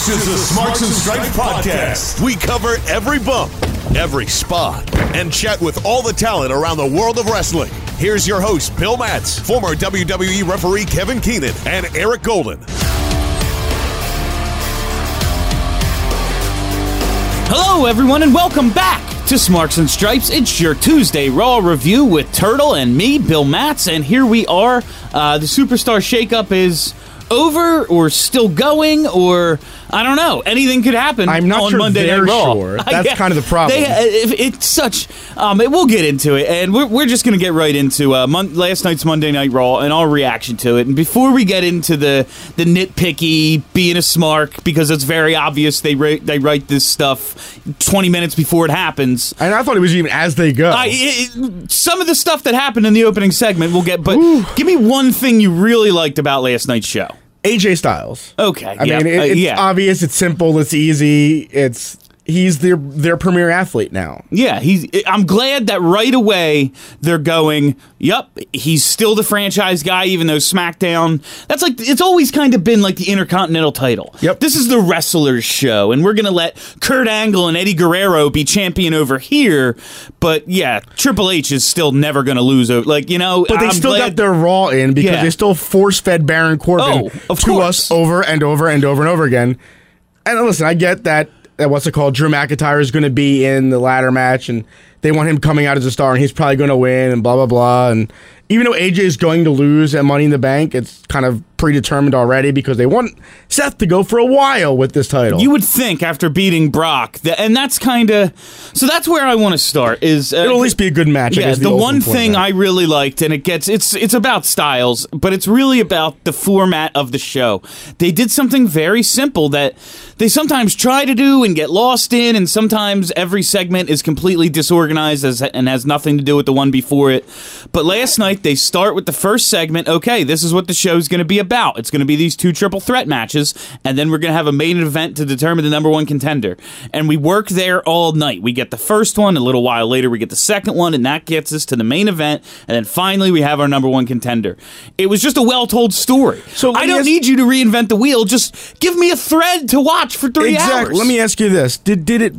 This is the Smarts and Stripes podcast. We cover every bump, every spot, and chat with all the talent around the world of wrestling. Here's your host, Bill Matz, former WWE referee Kevin Keenan, and Eric Golden. Hello, everyone, and welcome back to Smarts and Stripes. It's your Tuesday Raw review with Turtle and me, Bill Matz, and here we are. Uh, the Superstar Shakeup is over or still going or I don't know. Anything could happen. I'm not on sure Monday they're Night Raw. sure. That's kind of the problem. They, it's such. Um, we'll get into it, and we're, we're just going to get right into uh, mon- last night's Monday Night Raw and our reaction to it. And before we get into the the nitpicky being a smark, because it's very obvious they write they write this stuff 20 minutes before it happens. And I thought it was even as they go. I, it, some of the stuff that happened in the opening segment we'll get, but give me one thing you really liked about last night's show. AJ Styles. Okay, I yeah, mean, it, uh, it's yeah. obvious, it's simple, it's easy. It's he's their their premier athlete now. Yeah, he's. I'm glad that right away they're going. Yup, he's still the franchise guy, even though SmackDown. That's like it's always kind of been like the Intercontinental title. Yep. This is the wrestlers' show, and we're gonna let Kurt Angle and Eddie Guerrero be champion over here. But yeah, Triple H is still never gonna lose. over Like you know, But they I'm still glad- got their Raw in because Yeah. they still force fed Baron Corbin Oh, to course. us over and over and over and over again. And listen, I get that. What's it called? Drew McIntyre is going to be in the ladder match, and they want him coming out as a star, and he's probably going to win, and blah blah blah. And even though AJ is going to lose at Money in the Bank, it's kind of predetermined already because they want Seth to go for a while with this title. You would think after beating Brock, that, and that's kind of so. That's where I want to start. Is uh, It'll at least be a good match. Yeah, guess, the one thing. I really liked, and it gets it's it's about styles, but it's really about the format of the show. They did something very simple that they sometimes try to do and get lost in, and sometimes every segment is completely disorganized as, and has nothing to do with the one before it. But last night they start with the first segment. Okay, this is what the show's going to be about. It's going to be these two triple threat matches, and then we're going to have a main event to determine the number one contender. And we work there all night. We get the first one, a little while later we get the second one, and that gets us to the main event, and then finally we have our number one contender. It was just a well told story. So I don't ask- need you to reinvent the wheel. Just give me a thread to watch for three exactly. hours. Let me ask you this: Did did it?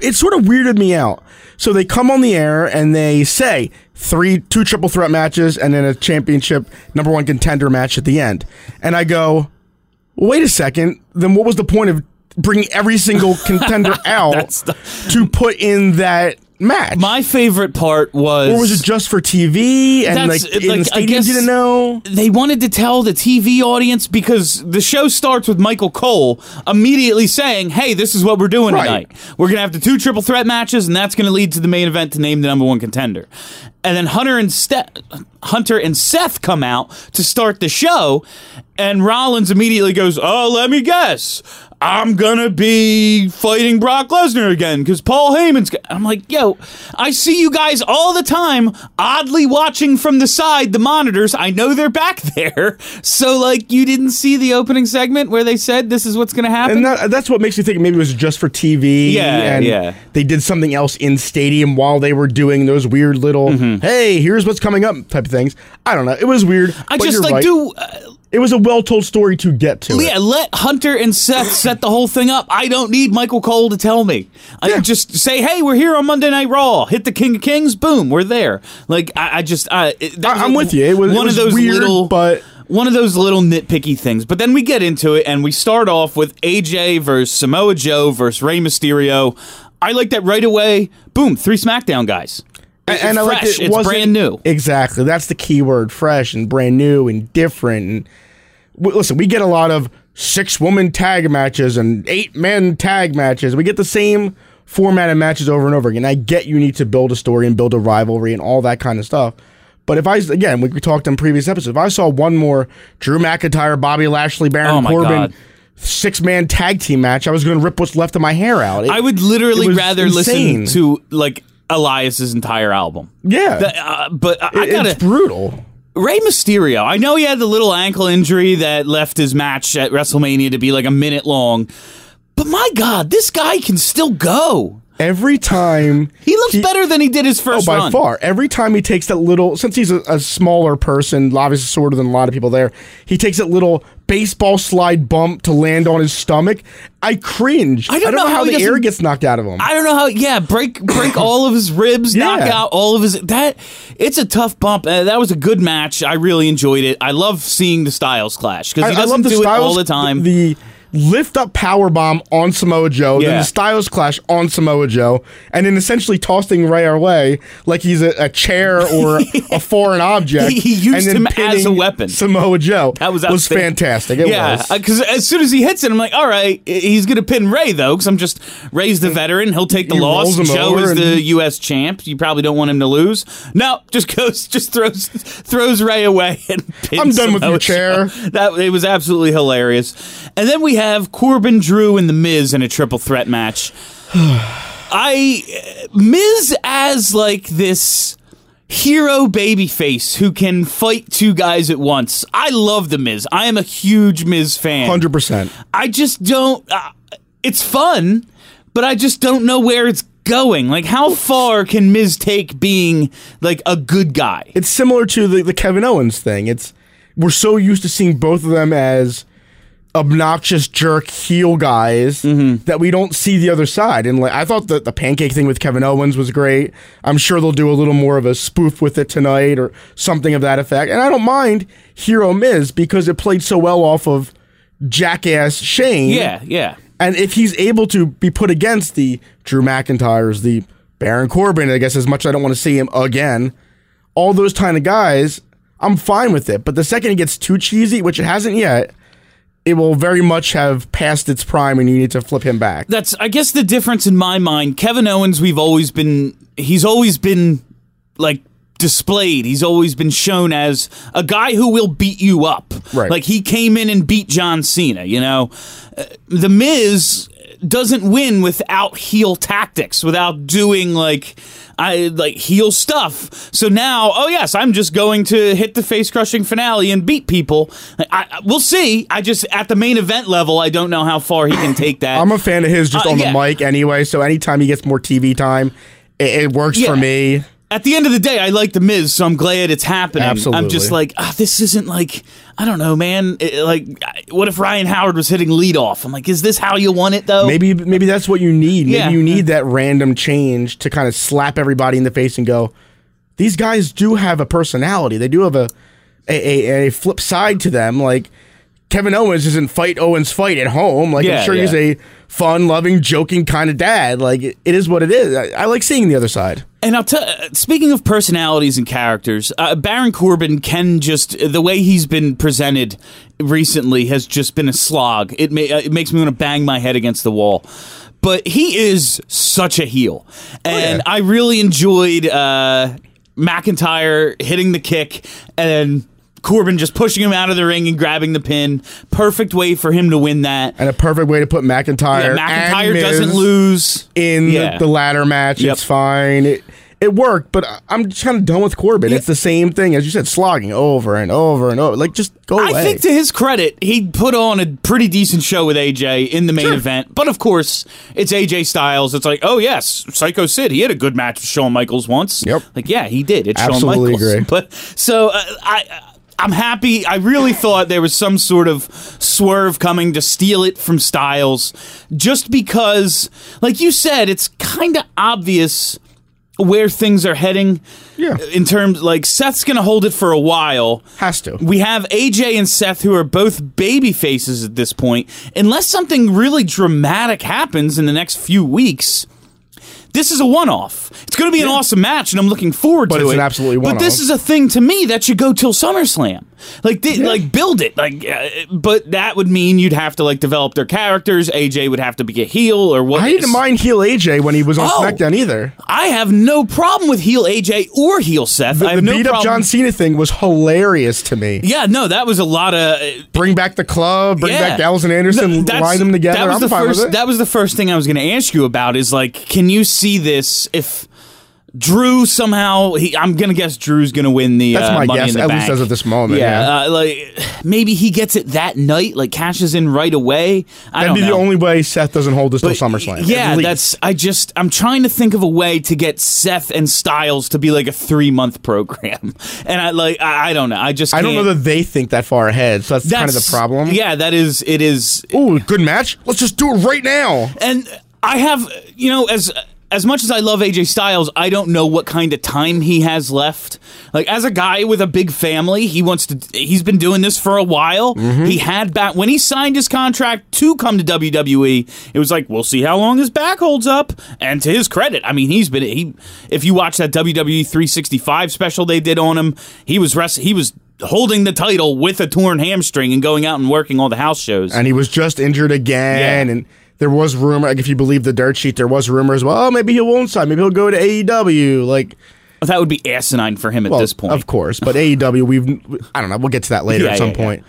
It sort of weirded me out. So they come on the air and they say three, two triple threat matches, and then a championship number one contender match at the end. And I go, wait a second. Then what was the point of bringing every single contender out the- to put in that match? My favorite part was or was it just for TV and like, in like, the I stadium didn't know? they wanted to tell the TV audience because the show starts with Michael Cole immediately saying, "Hey, this is what we're doing Right. tonight. We're going to have the two triple threat matches, and that's going to lead to the main event to name the number one contender." And then Hunter and Ste- Hunter and Seth come out to start the show, and Rollins immediately goes, "Oh, let me guess." I'm gonna be fighting Brock Lesnar again because Paul Heyman's. Go-. I'm like, yo, I see you guys all the time, oddly watching from the side, the monitors. I know they're back there. So, like, you didn't see the opening segment where they said this is what's gonna happen. And that, that's what makes me think maybe it was just for TV. Yeah, and yeah. They did something else in stadium while they were doing those weird little, hey, here's what's coming up type of things. I don't know. It was weird. I but just you're like right. do. Uh, It was a well told story to get to. yeah, it. let Hunter and Seth set the whole thing up. I don't need Michael Cole to tell me. I Yeah. just say, "Hey, we're here on Monday Night Raw. Hit the King of Kings. Boom, we're there." Like I, I just, I, it- I- I'm with you. It was- one of those weird, little, but- one of those little nitpicky things. But then we get into it, and we start off with AJ versus Samoa Joe versus Rey Mysterio. I like that right away. Boom, three SmackDown guys. And, and I like it it's brand new. Exactly. That's the key word fresh and brand new and different. And w- listen, we get a lot of six woman tag matches and eight men tag matches. We get the same format of matches over and over again. I get you need to build a story and build a rivalry and all that kind of stuff. But if I, again, we we talked in previous episodes, if I saw one more Drew McIntyre, Bobby Lashley, Baron Oh Corbin God. six man tag team match, I was going to rip what's left of my hair out. It- I would literally rather insane. listen to like Elias's entire album. Yeah. The- uh, but I, I gotta it's brutal. Rey Mysterio. I know he had the little ankle injury that left his match at WrestleMania to be like a minute long, but my God, this guy can still go. Every time He looks better than he did his first. Oh, first by run. far. Every time he takes that little, since he's a, a smaller person, obviously shorter than a lot of people there, he takes that little baseball slide bump to land on his stomach. I cringe. I don't know how the air gets knocked out of him. I don't know how. Yeah, break break all of his ribs, knock out all of his. That it's a tough bump. Uh, that was a good match. I really enjoyed it. I love seeing the Styles clash because he I- I doesn't love do Styles- it all the time. The, lift up power bomb on Samoa Joe, then the Styles clash on Samoa Joe, and then essentially tossing Rey our way like he's a, a chair or a foreign object. He- he used and then him as a weapon. Samoa Joe. That was was fantastic. It yeah, because uh, as soon as he hits it, I'm like, all right, he's gonna pin Rey though, because I'm just Rey's the veteran. He'll take the He loss. Joe is the U.S. champ. You probably don't want him to lose. No, just goes, just throws throws Rey away and pins I'm done with your chair. Joe. That it was absolutely hilarious. And then we have Corbin, Drew, and the Miz in a triple threat match. I Miz as like this hero babyface who can fight two guys at once. I love the Miz. I am a huge Miz fan. Hundred percent. I just don't. Uh, it's fun, but I just don't know where it's going. Like, how far can Miz take being like a good guy? It's similar to the, the Kevin Owens thing. It's we're so used to seeing both of them as obnoxious jerk heel guys Mm-hmm. that we don't see the other side. And like I thought that the pancake thing with Kevin Owens was great. I'm sure they'll do a little more of a spoof with it tonight or something of that effect. And I don't mind Hero Miz because it played so well off of Jackass Shane. Yeah, yeah. And if he's able to be put against the Drew McIntyres, the Baron Corbin, I guess as much as I don't want to see him again, all those kind of guys, I'm fine with it. But the second it gets too cheesy, which it hasn't yet, it will very much have passed its prime and you need to flip him back. That's I guess the difference in my mind. Kevin Owens, we've always been. He's always been like displayed. He's always been shown as a guy who will beat you up. Right. Like he came in and beat John Cena. You know, Uh, the Miz doesn't win without heel tactics, without doing like. I like heal stuff. So now, oh yes, I'm just going to hit the face crushing finale and beat people. I, I, we'll see. I just at the main event level, I don't know how far he can take that. I'm a fan of his just Uh, on yeah. the mic anyway, so anytime he gets more TV time, it, it works Yeah. for me. At the end of the day, I like the Miz, so I'm glad it's happening. I'm just like, ah, this isn't like, I don't know, man. It- like, what if Ryan Howard was hitting lead off? I'm like, is this how you want it though? Maybe maybe that's what you need. Maybe Yeah. you need that random change to kind of slap everybody in the face and go, these guys do have a personality. They do have a a, a, a flip side to them. Like Kevin Owens doesn't fight Owens fight at home. Like Yeah, I'm sure he's a fun, loving, joking kind of dad. Like it, is what it is. I, I like seeing the other side. And I'll tell. Speaking of personalities and characters, uh, Baron Corbin can just the way he's been presented recently has just been a slog. It ma- uh, it makes me want to bang my head against the wall. But he is such a heel, and I really enjoyed uh, McIntyre hitting the kick and. Corbin just pushing him out of the ring and grabbing the pin. Perfect way for him to win that. And a perfect way to put McIntyre. Yeah, McIntyre doesn't lose. in Yeah. the, ladder match. Yep. It's fine. It it worked, but I'm just kind of done with Corbin. It's the same thing as you said, slogging over and over and over. Like just go away. I think to his credit, he put on a pretty decent show with AJ in the main Sure. event. But of course, it's AJ Styles. It's like, oh yes, Psycho Sid. He had a good match with Shawn Michaels once. Yep. Like yeah, he did. It's Shawn Absolutely Michaels. agree. But so uh, I. I'm happy. I really thought there was some sort of swerve coming to steal it from Styles, just because, like you said, it's kind of obvious where things are heading. Yeah. In terms, like Seth's going to hold it for a while. Has to. We have AJ and Seth who are both baby faces at this point. Unless something really dramatic happens in the next few weeks, this is a one-off. It's going to be an awesome match, and I'm looking forward But to it's it. an absolutely But this one-off. is a thing to me that should go till SummerSlam. Like, they, like build it. Like, uh, but that would mean you'd have to like develop their characters. AJ would have to be a heel or what? I didn't mind heel AJ when he was on Oh. SmackDown either. I have no problem with heel AJ or heel Seth. I The have no beat up problem. John Cena thing was hilarious to me. yeah, no, that was a lot of Bring back the club, bring back Gallows and Anderson, Th- that's- line them together. That was I'm the fine first. with it. That was the first thing I was going to ask you about. Is like, can you see this if Drew somehow. He, I'm gonna guess Drew's gonna win the. That's uh, my Money guess, in the at Bank. least as of this moment, yeah. Uh, like maybe he gets it that night, like cashes in right away. I That'd don't be know. the only way Seth doesn't hold this till SummerSlam. Yeah, that's. I just. I'm trying to think of a way to get Seth and Styles to be like a three month program, and I like. I, I don't know. I just. I don't know that they think that far ahead, so that's, kind of the problem. Yeah, that is. It is. Ooh, good match. Let's just do it right now. And I have, you know, as as much as I love AJ Styles, I don't know what kind of time he has left. Like as a guy with a big family, he wants to. He's been doing this for a while. Mm-hmm. He had back when he signed his contract to come to WWE. It was like we'll see how long his back holds up. And to his credit, I mean, he's been he. If you watch that WWE 365 special they did on him, he was rest. He was. Holding the title with a torn hamstring and going out and working all the house shows. And he was just injured again, Yeah. and there was rumor. Like if you believe the dirt sheet, there was rumors. Well, oh, maybe he won't sign. Maybe he'll go to AEW. Like, that would be asinine for him at well, this point. of course. But AEW, we've I don't know. We'll get to that later Yeah, at some yeah, yeah. point.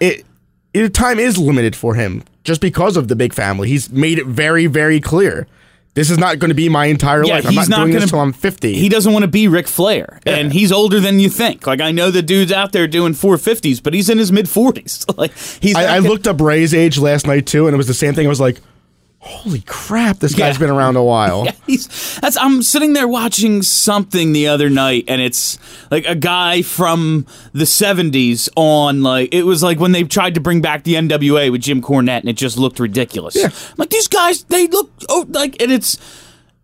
It, it time is limited for him just because of the big family. He's made it very, very clear. This is not going to be my entire Yeah, life. I'm not, not doing gonna- this till I'm 50. He doesn't want to be Ric Flair, and he's older than you think. Like I know the dude's out there doing 450s, but he's in his mid 40s. Like he's. I, I gonna- looked up Rey's age last night too, and it was the same thing. I was like, "Holy crap, this guy's Yeah. been around a while." Yeah, he's that's I'm sitting there watching something the other night and it's like a guy from the 70s on like it was like when they tried to bring back the NWA with Jim Cornette and it just looked ridiculous. Yeah. I'm like these guys they look oh like and it's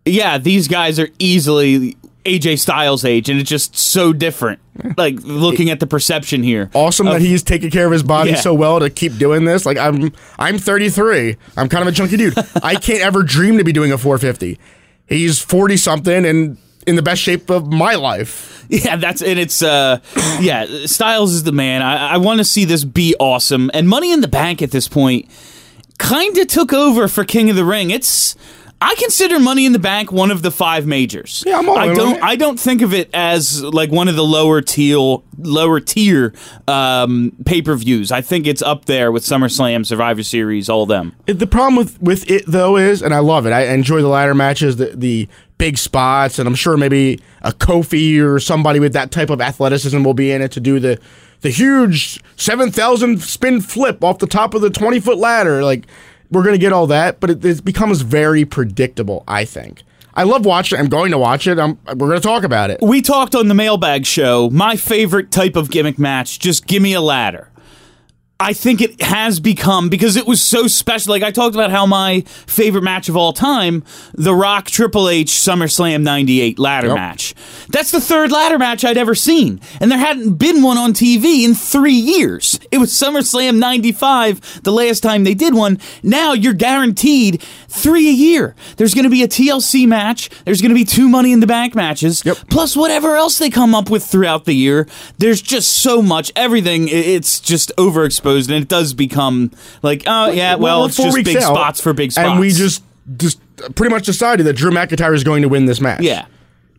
yeah, these guys are easily AJ Styles age and it's just so different. Like looking at the perception here. Awesome that he's taking care of his body Yeah. so well to keep doing this. Like I'm, I'm 33. I'm kind of a chunky dude. I can't ever dream to be doing a 450. He's 40 something and in the best shape of my life. Yeah, that's and it's uh yeah, Styles is the man. I, I want to see this be awesome. And Money in the Bank at this point kind of took over for King of the Ring. It's I consider Money in the Bank one of the five majors. Yeah, I'm all I in on don't it. I don't think of it as like one of the lower tier lower tier um, pay per views. I think it's up there with SummerSlam, Survivor Series, all them. It- The problem with with it though is, and I love it. I enjoy the ladder matches, the the big spots, and I'm sure maybe a Kofi or somebody with that type of athleticism will be in it to do the the huge seven thousand spin flip off the top of the twenty foot ladder. Like we're gonna get all that, but it, it becomes very predictable. I think. I love watching. it. I'm going to watch it. I'm, we're going to talk about it. We talked on the mailbag show. My favorite type of gimmick match, just give me a ladder. I think it has become because it was so special. Like I talked about how my favorite match of all time, The Rock Triple H SummerSlam 98 ladder Yep. match. That's the third ladder match I'd ever seen. And there hadn't been one on TV in three years. It was SummerSlam 95, the last time they did one. Now you're guaranteed three a year. There's going to be a TLC match. There's going to be two Money in the Bank matches. Yep. Plus whatever else they come up with throughout the year. There's just so much. Everything, it's just overexposed. And it does become like, oh, yeah, well, it's just big out, spots for big spots. and we just just pretty much decided that Drew McIntyre is going to win this match. Yeah.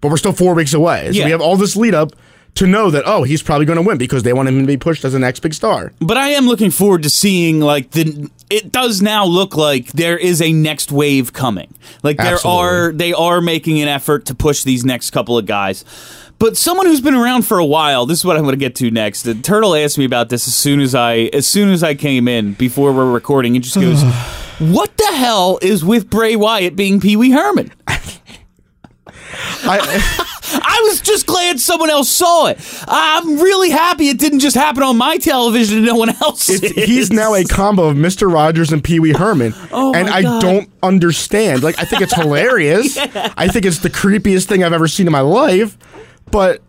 but we're still four weeks away. So Yeah. we have all this lead up to know that oh he's probably going to win because they want him to be pushed as the next big star. But I am looking forward to seeing like the. It does now look like there is a next wave coming. Like there Absolutely. are, they are making an effort to push these next couple of guys. But someone who's been around for a while, this is what I'm going to get to next. And Turtle asked me about this as soon as I, as soon as I came in before we're recording, and just goes, "What the hell is with Bray Wyatt being Pee Wee Herman?" I, I was just glad someone else saw it. I'm really happy it didn't just happen on my television and no one else. he's now a combo of Mister Rogers and Pee Wee Herman, Oh and I God. don't understand. Like I think it's hilarious. I think it's the creepiest thing I've ever seen in my life, but.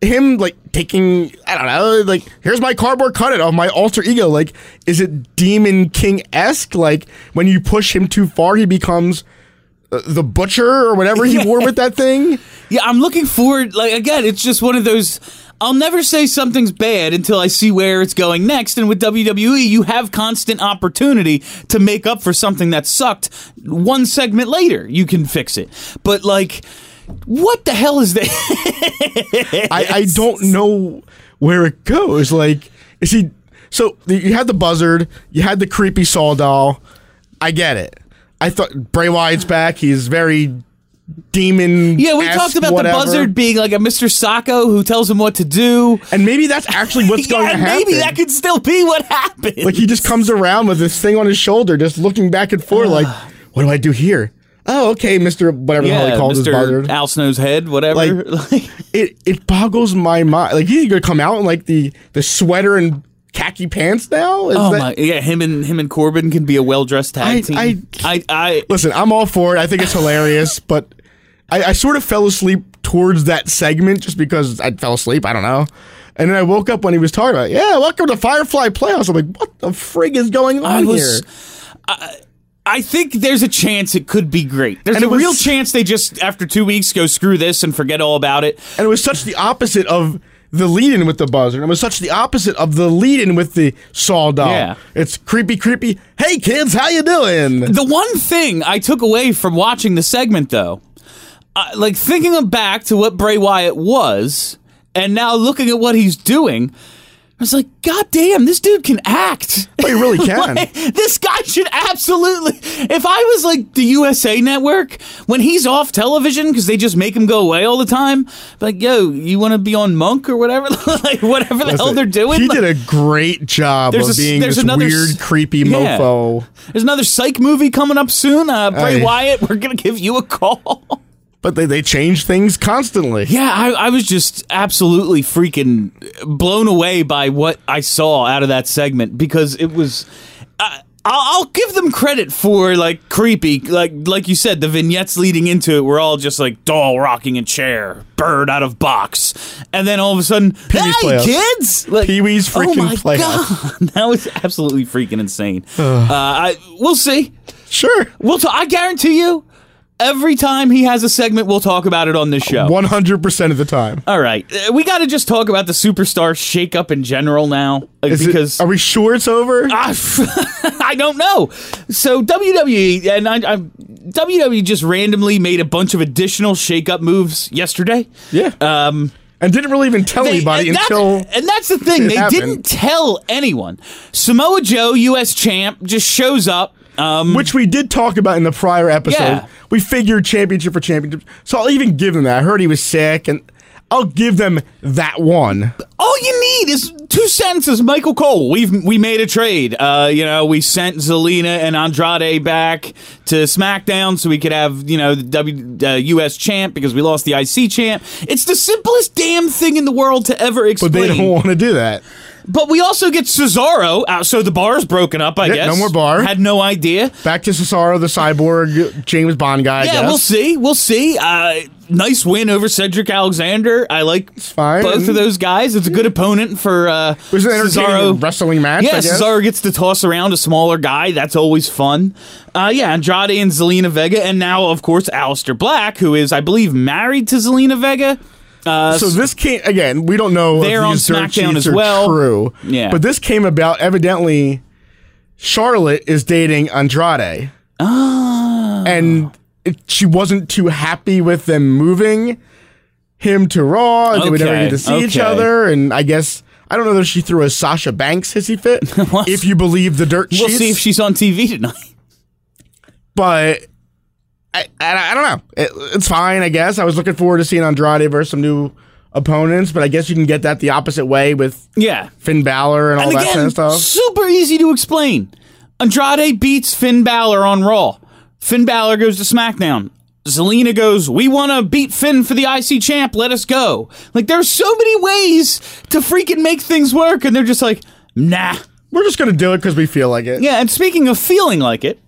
Him like taking I don't know like here's my cardboard cutout of my alter ego like is it Demon King esque like when you push him too far he becomes Uh, the butcher or whatever he wore with that thing Yeah, I'm looking forward. Like again, it's just one of those. I'll never say something's bad until I see where it's going next. And with WWE, you have constant opportunity to make up for something that sucked. One segment later, you can fix it. But like, what the hell is that? I, I don't know where it goes. Like, is he? So you had the buzzard, you had the creepy saw doll. I get it. I thought Bray Wyatt's back. He's very demon. Yeah, we talked about whatever. the buzzard being like a Mr. Socko who tells him what to do. and maybe that's actually what's going yeah, to happen. maybe that could still be what happened. like he just comes around with this thing on his shoulder, just looking back and forth, like, what do I do here? Oh, okay, Mister, whatever the hell he yeah, called his buzzard. Mr. Al Snow's head, whatever. Like- It it boggles my mind. Like he's gonna come out in like the the sweater and khaki pants now. Is oh that- my, yeah, him and him and Corbin can be a well dressed I- tag team. I- I, I, Listen, I'm all for it. I think it's hilarious, but I, I sort of fell asleep towards that segment just because I fell asleep. I don't know. And then I woke up when he was talking about, yeah, welcome to Firefly Playoffs. I'm like, what the frig is going I on was- here? I I think there's a chance it could be great. There's And a was- real chance they just after two weeks go screw this and forget all about it. And it was such the opposite of the lead-in with the buzzard. It was such the opposite of the lead-in with the saw doll. Yeah. It's creepy, creepy. Hey kids, how you doing? The one thing I took away from watching the segment, though, uh, like thinking of back to what Bray Wyatt was, and now looking at what he's doing, was like, God damn, this dude can act. But he really can. Like, this guy should absolutely. If I was like the USA Network, when he's off television because they just make him go away all the time, like, yo, you want to be on Monk or whatever, like whatever the hell they're doing. He Like, did a great job of a- being this another weird, creepy Yeah. mofo. There's another psych movie coming up soon. Uh, Bray. Wyatt, we're gonna give you a call. But they, they change things constantly. Yeah, I, I was just absolutely freaking blown away by what I saw out of that segment because it was. Uh, I'll, I'll give them credit for like creepy, like like you said, the vignettes leading into it were all just like doll rocking a chair, bird out of box, and then all of a sudden, Pee-wee's hey Playhouse. kids, like, Pee-wee's oh freaking my god, that was absolutely freaking insane. uh, I, we'll see. Sure. We'll. T- I guarantee you, every time he has a segment, we'll talk about it on this show. 100% of the time. All right, uh, we got to just talk about the superstar shakeup in general now, like, Is it- because are we sure it's over? I, I don't know. So WWE and I, I, WWE just randomly made a bunch of additional shakeup moves yesterday. yeah. Um, and didn't really even tell they- anybody and that's- until. and that's the thing it they happened. didn't tell anyone. Samoa Joe, U.S. champ, just shows up. Um, Which we did talk about in the prior episode. Yeah. We figured championship for championship. So I'll even give them that. I heard he was sick, and I'll give them that one. all you need is two sentences. Michael Cole, we've we made a trade. Uh, you know, we sent Zelina and Andrade back to SmackDown so we could have you know the W uh, U.S. champ because we lost the IC champ. It's the simplest damn thing in the world to ever explain. But they don't want to do that. But we also get Cesaro out, so the bar's broken up. I Yeah, guess no more bar. Had no idea. Back to Cesaro, the cyborg James Bond guy. I Yeah, guess. we'll see. We'll see. Uh, nice win over Cedric Alexander. I like fine. both of those guys. It's a good opponent for uh, It was an entertaining Cesaro. wrestling match. Yeah, I guess. Cesaro gets to toss around a smaller guy. That's always fun. Uh, yeah, Andrade and Zelina Vega, and now of course Aleister Black, who is I believe married to Zelina Vega. Uh, So this came again. We don't know They're if on SmackDown as well. True, Yeah. But this came about evidently. Charlotte is dating Andrade, ah, and it, she wasn't too happy with them moving him to Raw. and They would never Okay, get to see each other, and I guess I don't know if she threw a Sasha Banks hissy fit. if you believe the dirt we'll sheets, see if she's on TV tonight. but. I, I, I don't know. It, it's fine, I guess. I was looking forward to seeing Andrade versus some new opponents, but I guess you can get that the opposite way with Yeah, Finn Balor and all and that again, kind of stuff. super easy to explain. Andrade beats Finn Balor on Raw. Finn Balor goes to SmackDown. Zelina goes, We want to beat Finn for the IC champ. Let us go. Like, there's so many ways to freaking make things work, and they're just like, Nah. We're just gonna do it because we feel like it. Yeah, and speaking of feeling like it,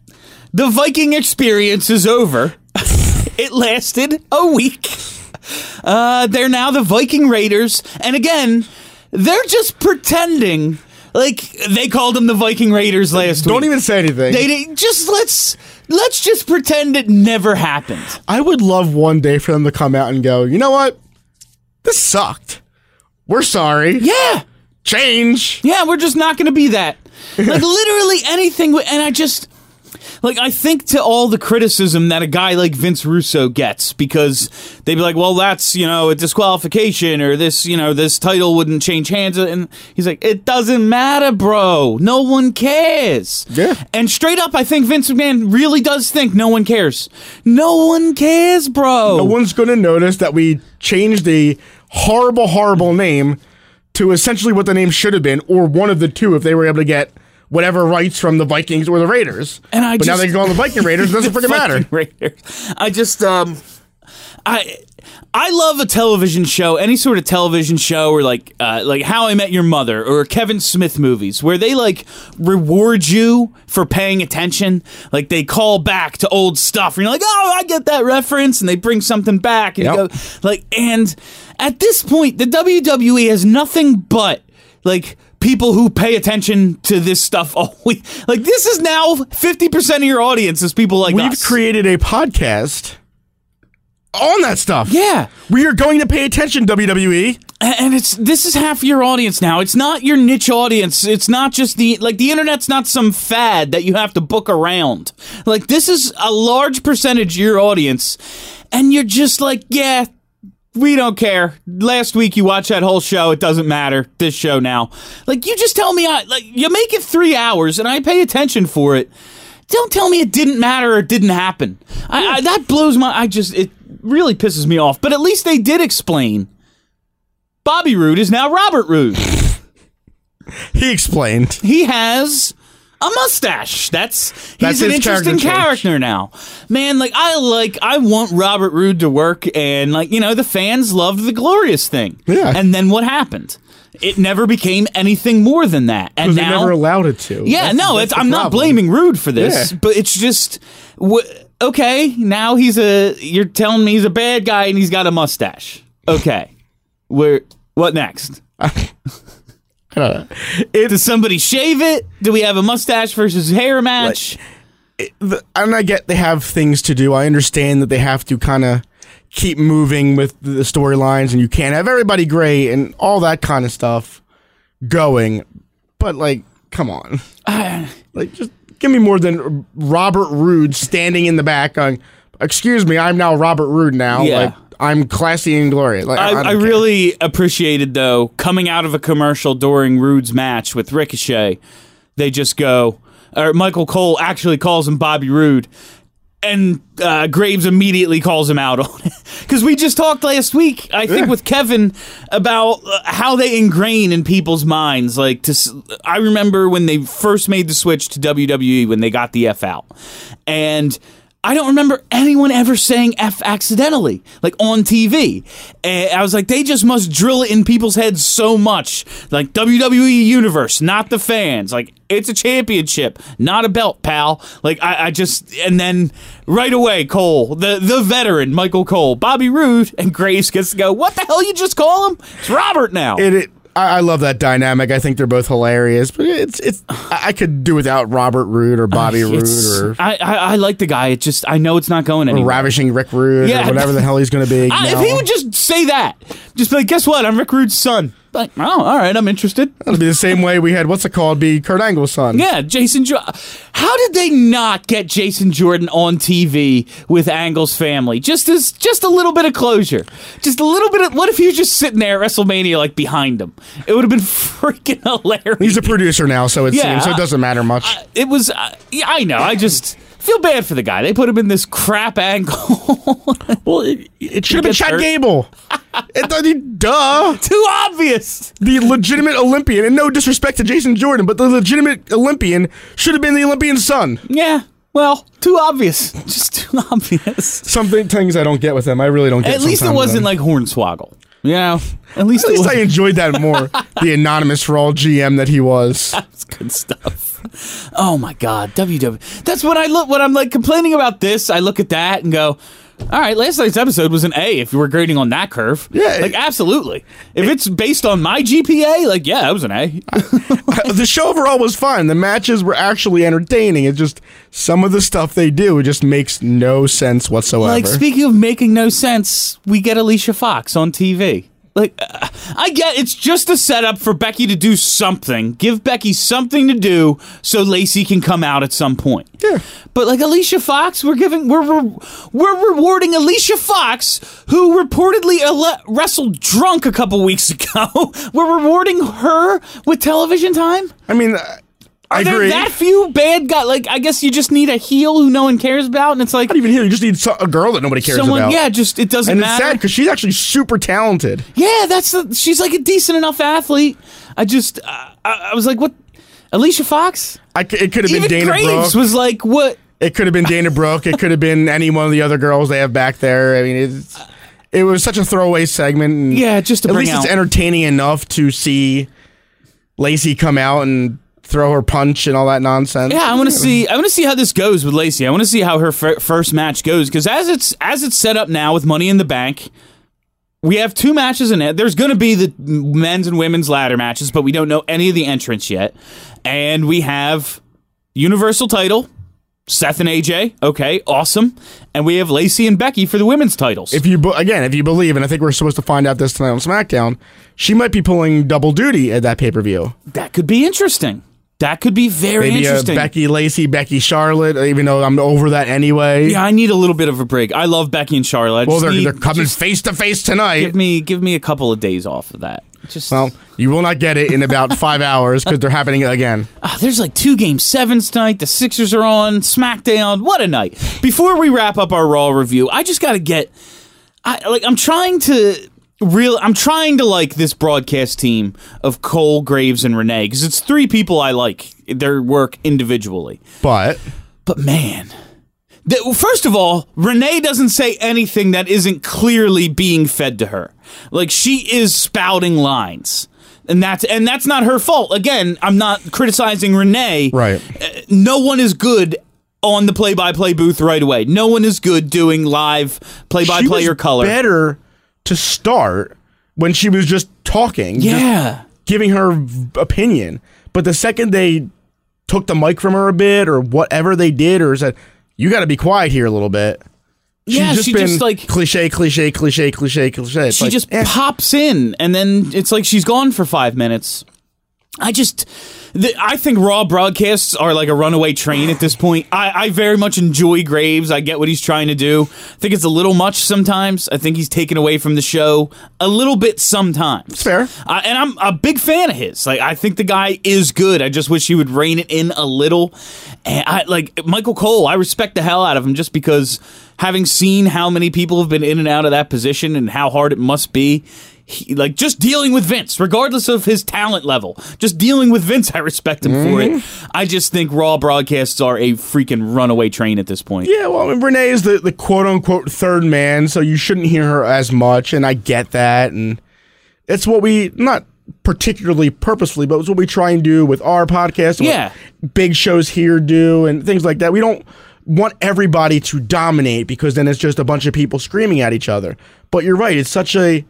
the Viking experience is over. it lasted a week. Uh, they're now the Viking Raiders, and again, they're just pretending like they called them the Viking Raiders last week. Don't even say anything. They didn't- just let's let's just pretend it never happened. I would love one day for them to come out and go, you know what? This sucked. We're sorry. Yeah, Change. yeah, we're just not going to be that. Like literally anything. And I just like I think to all the criticism that a guy like Vince Russo gets because they'd be like, well, that's you know a disqualification or this you know this title wouldn't change hands, and he's like, it doesn't matter, bro. No one cares. Yeah. And straight up, I think Vince McMahon really does think no one cares. No one cares, bro. No one's going to notice that we changed the horrible, horrible name to essentially what the name should have been, or one of the two if they were able to get whatever rights from the Vikings or the Raiders. And I but now they can call them the Viking Raiders. It doesn't freaking matter. Raiders. I just um I I love a television show, any sort of television show, or like uh, like How I Met Your Mother or Kevin Smith movies, where they like reward you for paying attention. Like they call back to old stuff, and you're like, oh, I get that reference, and they bring something back, and you Yep. go like, and at this point, the WWE has nothing but like people who pay attention to this stuff week. Like this is now fifty percent of your audience is people like We've us. created a podcast on that stuff. yeah. We are going to pay attention. WWE. And it's this is half your audience now. It's not your niche audience. It's not just the like the internet's not some fad that you have to book around. Like this is a large percentage of your audience, and you're just like, yeah, we don't care. Last week you watched that whole show. It doesn't matter. This show now, like you just tell me, I like you make it three hours, and I pay attention for it. Don't tell me it didn't matter or it didn't happen. I, I, that blows my. I just it really pisses me off. But at least they did explain. Bobby Roode is now Robert Roode. He explained. He has a mustache. That's he's That's an his character interesting character now. Man, like I like I want Robert Roode to work and like, you know, the fans loved the glorious thing. Yeah. And then what happened? It never became anything more than that. And Because they never allowed it to. Yeah, That's- no, that's it's, I'm not blaming Roode for this, Yeah. but it's just okay. Now he's a. You're telling me he's a bad guy and he's got a mustache. Okay, where? What next? I don't know. Does somebody shave it? Do we have a mustache versus hair match? the, and I get they have things to do. I understand that they have to kind of keep moving with the storylines, and you can't have everybody great and all that kind of stuff going. But like, come on, like just give me more than Robert Roode standing in the back going, "Excuse me, I'm now Robert Roode now." Yeah. Like I'm classy and glorious. Like I, don't I really appreciated though coming out of a commercial during Roode's match with Ricochet. They just go, or Michael Cole actually calls him Bobby Roode, and uh, Graves immediately calls him out on it because we just talked last week. I think Yeah. with Kevin about uh, how they ingrain in people's minds. Like to, s- I remember when they first made the switch to WWE when they got the F out, and. I don't remember anyone ever saying F accidentally, like on TV. And eh, I was like, they just must drill it in people's heads so much. Like WWE Universe, not the fans. Like, it's a championship, not a belt, pal. Like, I, I just, and then right away, Cole, the, the veteran, Michael Cole, Bobby Roode, and Graves gets to go, what the hell you just call him? It's Robert now. It, it I, I love that dynamic. I think they're both hilarious, but it's it's I could do without Robert Roode or Bobby Roode It's- or, I, I, I like the guy. It just, I know it's not going anywhere. ravishing Rick Rude Yeah. or whatever the hell he's going to be. I, if he would just say that, just be like, guess what? I'm Rick Rude's son. Like, oh, all right, I'm interested. It'll be the same way we had what's it called? Be Kurt Angle's son. Yeah, Jason. Jo- How did they not get Jason Jordan on TV with Angle's family? Just as just a little bit of closure, just a little bit of. What if he was just sitting there at WrestleMania, like behind him? It would have been freaking hilarious. He's a producer now, so it Yeah, seems so it doesn't matter much. it was. Uh, yeah, I know. I just feel bad for the guy. They put him in this crap angle. well, it, it should have been gets Chad hurt. Gable. it, I mean, duh. Too obvious. The legitimate Olympian, and no disrespect to Jason Jordan, but the legitimate Olympian should have been the Olympian's son. Yeah. Well, too obvious. Just too obvious. Something things I don't get with him. I really don't get. At least it wasn't like Hornswoggle. Yeah. at least At least was I enjoyed that more. the anonymous for all GM that he was. That's good stuff. Oh my god, WW. That's when I look when I'm like complaining about this. I look at that and go, "All right, last night's episode was an A. If you were grading on that curve, Yeah, like absolutely. If it's based on my GPA, like yeah, it was an A. the show overall was fun. The matches were actually entertaining. It just some of the stuff they do it just makes no sense whatsoever. like speaking of making no sense, we get Alicia Fox on TV. Like, uh, I get it's just a setup for Becky to do something. Give Becky something to do so Lacey can come out at some point. Yeah. But like Alicia Fox, we're giving we're we're, we're rewarding Alicia Fox, who reportedly ele- wrestled drunk a couple weeks ago. we're rewarding her with television time. I mean, uh, I Are there agree. that few bad guys? Like, I guess you just need a heel who no one cares about, and it's like Not even here. You just need so- a girl that nobody cares someone. about. Yeah, just it doesn't matter. and it's matter. sad because she's actually super talented. Yeah, that's the, she's like a decent enough athlete. I just uh, I, I was like, what? Alicia Fox? I c it could have been Even Dana Graves Brooke. was like, what? It could have been Dana Brooke. It could have been any one of the other girls they have back there. I mean, it's, it was such a throwaway segment. And Yeah, just to at bring least it's entertaining enough to see Lacey come out and throw her punch and all that nonsense. Yeah, I want to see. I want to see how this goes with Lacey. I want to see how her fir- first match goes because as it's as it's set up now with Money in the Bank, we have two matches in it. There's going to be the men's and women's ladder matches, but we don't know any of the entrants yet. And we have Universal title, Seth and AJ. Okay, awesome. And we have Lacey and Becky for the women's titles. If you again, if you believe, and I think we're supposed to find out this tonight on SmackDown, she might be pulling double duty at that pay per view. that could be interesting. That could be very Maybe a interesting. Becky Lacey, Becky Charlotte. Even though I'm over that anyway. yeah, I need a little bit of a break. I love Becky and Charlotte. Well, they're, need- they're coming face to face tonight. give me give me a couple of days off of that. Just well, you will not get it in about five hours because they're happening again. Ah, there's like two game sevens tonight. The Sixers are on SmackDown. What a night! Before we wrap up our Raw review, I just got to get. I like. I'm trying to real. I'm trying to like this broadcast team of Cole, Graves, and Renee because it's three people I like their work individually. But But man. th- First of all, Renee doesn't say anything that isn't clearly being fed to her. Like she is spouting lines. And that's and that's not her fault. Again, I'm not criticizing Renee. right, uh, No one is good on the play-by-play booth right away. No one is good doing live play-by-play or color. Better to start when she was just talking, just yeah. giving her v- opinion. But the second they took the mic from her a bit, or whatever they did, or said, "You got to be quiet here a little bit." She's Yeah, just she been just, like- cliche, cliche, cliche, cliche, cliche. It's she like, just eh. pops in and then it's like she's gone for five minutes i just the, i think raw broadcasts are like a runaway train at this point I, I very much enjoy graves i get what he's trying to do i think it's a little much sometimes i think he's taken away from the show a little bit sometimes fair. uh, and I'm a big fan of his. Like, I think the guy is good. I just wish he would rein it in a little. And I like Michael Cole. I respect the hell out of him just because having seen how many people have been in and out of that position and how hard it must be. He, like just dealing with Vince, regardless of his talent level, just dealing with Vince, I respect him for it. Mm-hmm. I just think Raw broadcasts are a freaking runaway train at this point. Yeah, well, I mean, Renee is the, the quote unquote third man, so you shouldn't hear her as much, and I get that. And it's what we, not particularly purposefully, but it's what we try and do with our podcast. Yeah. Big shows here do, and things like that. We don't want everybody to dominate because then it's just a bunch of people screaming at each other. But you're right, it's such a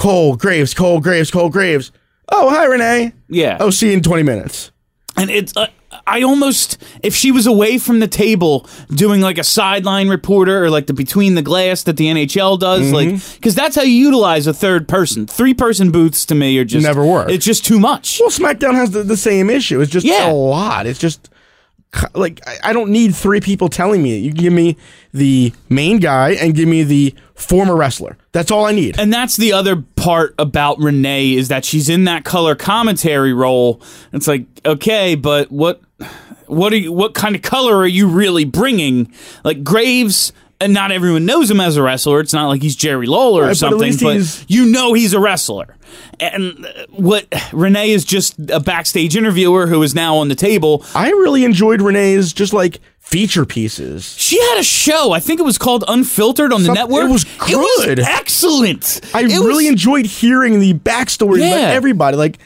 Cole Graves, Cole Graves, Cole Graves. Oh, hi, Renee. Yeah. Oh, see you in 20 minutes. And it's, uh, I almost, if she was away from the table doing like a sideline reporter or like the between the glass that the NHL does, Mm-hmm. like, because that's how you utilize a third person. Three person booths to me are just Never work. It's just too much. Well, SmackDown has the, the same issue. It's just Yeah. a lot. It's just like I, don't need three people telling me. You give me the main guy and give me the former wrestler. That's all I need. And that's the other part about Renee is that she's in that color commentary role. It's like, okay, but what, what are you, what kind of color are you really bringing? Like Graves, and not everyone knows him as a wrestler. It's not like he's Jerry Lawler or Right, but something, least but, you know he's a wrestler. And uh, what Renee is just a backstage interviewer who is now on the table. I really enjoyed Renee's just like feature pieces. She had a show. I think it was called Unfiltered on the network. it was It was good. excellent. I It really was- enjoyed hearing the backstory of Yeah. everybody. Like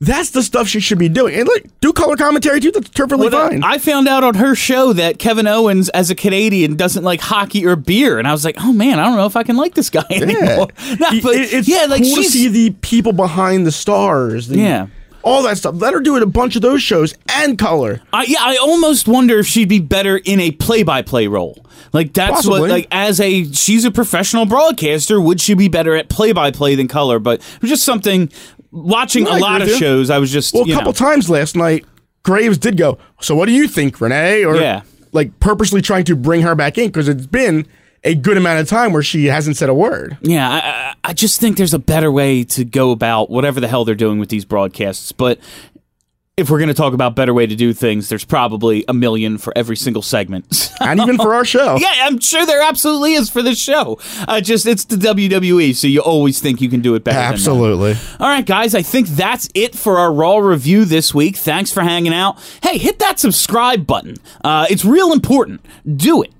that's the stuff she should be doing. And like do color commentary too. That's perfectly I- fine. I found out on her show that Kevin Owens, as a Canadian, doesn't like hockey or beer, and I was like, "Oh man, I don't know if I can like this guy yeah. anymore." Nah, He- but it- it's yeah, like cool to see the people behind the stars. the- yeah. all that stuff. Let her do it a bunch of those shows and color. I, yeah, I almost wonder if she'd be better in a play-by-play role. Like that's Possibly. what like as a she's a professional broadcaster, would she be better at play-by-play than color? But just something watching No, a lot of you. shows. I was just Well, a couple know, times last night, Graves did go. So what do you think, Renee? Or Yeah. like purposely trying to bring her back in because it's been a good amount of time where she hasn't said a word. Yeah, I- I just think there's a better way to go about whatever the hell they're doing with these broadcasts. But if we're going to talk about better way to do things, there's probably a million for every single segment. And even for our show. yeah, I'm sure there absolutely is for this show. Uh, just it's the WWE, so you always think you can do it better. Absolutely. All right, guys, I think that's it for our Raw review this week. Thanks for hanging out. Hey, hit that subscribe button. Uh, it's real important. Do it.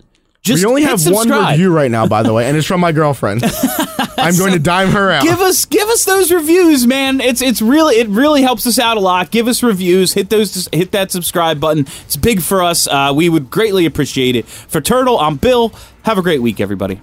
Just We only have one review right now, by the way, and it's from my girlfriend. I'm going to dime her out. Give us give us those reviews, man. It's it's really it really helps us out a lot. Give us reviews. Hit those hit that subscribe button. It's big for us. Uh, we would greatly appreciate it. For Turtle, I'm Bill. Have a great week, everybody.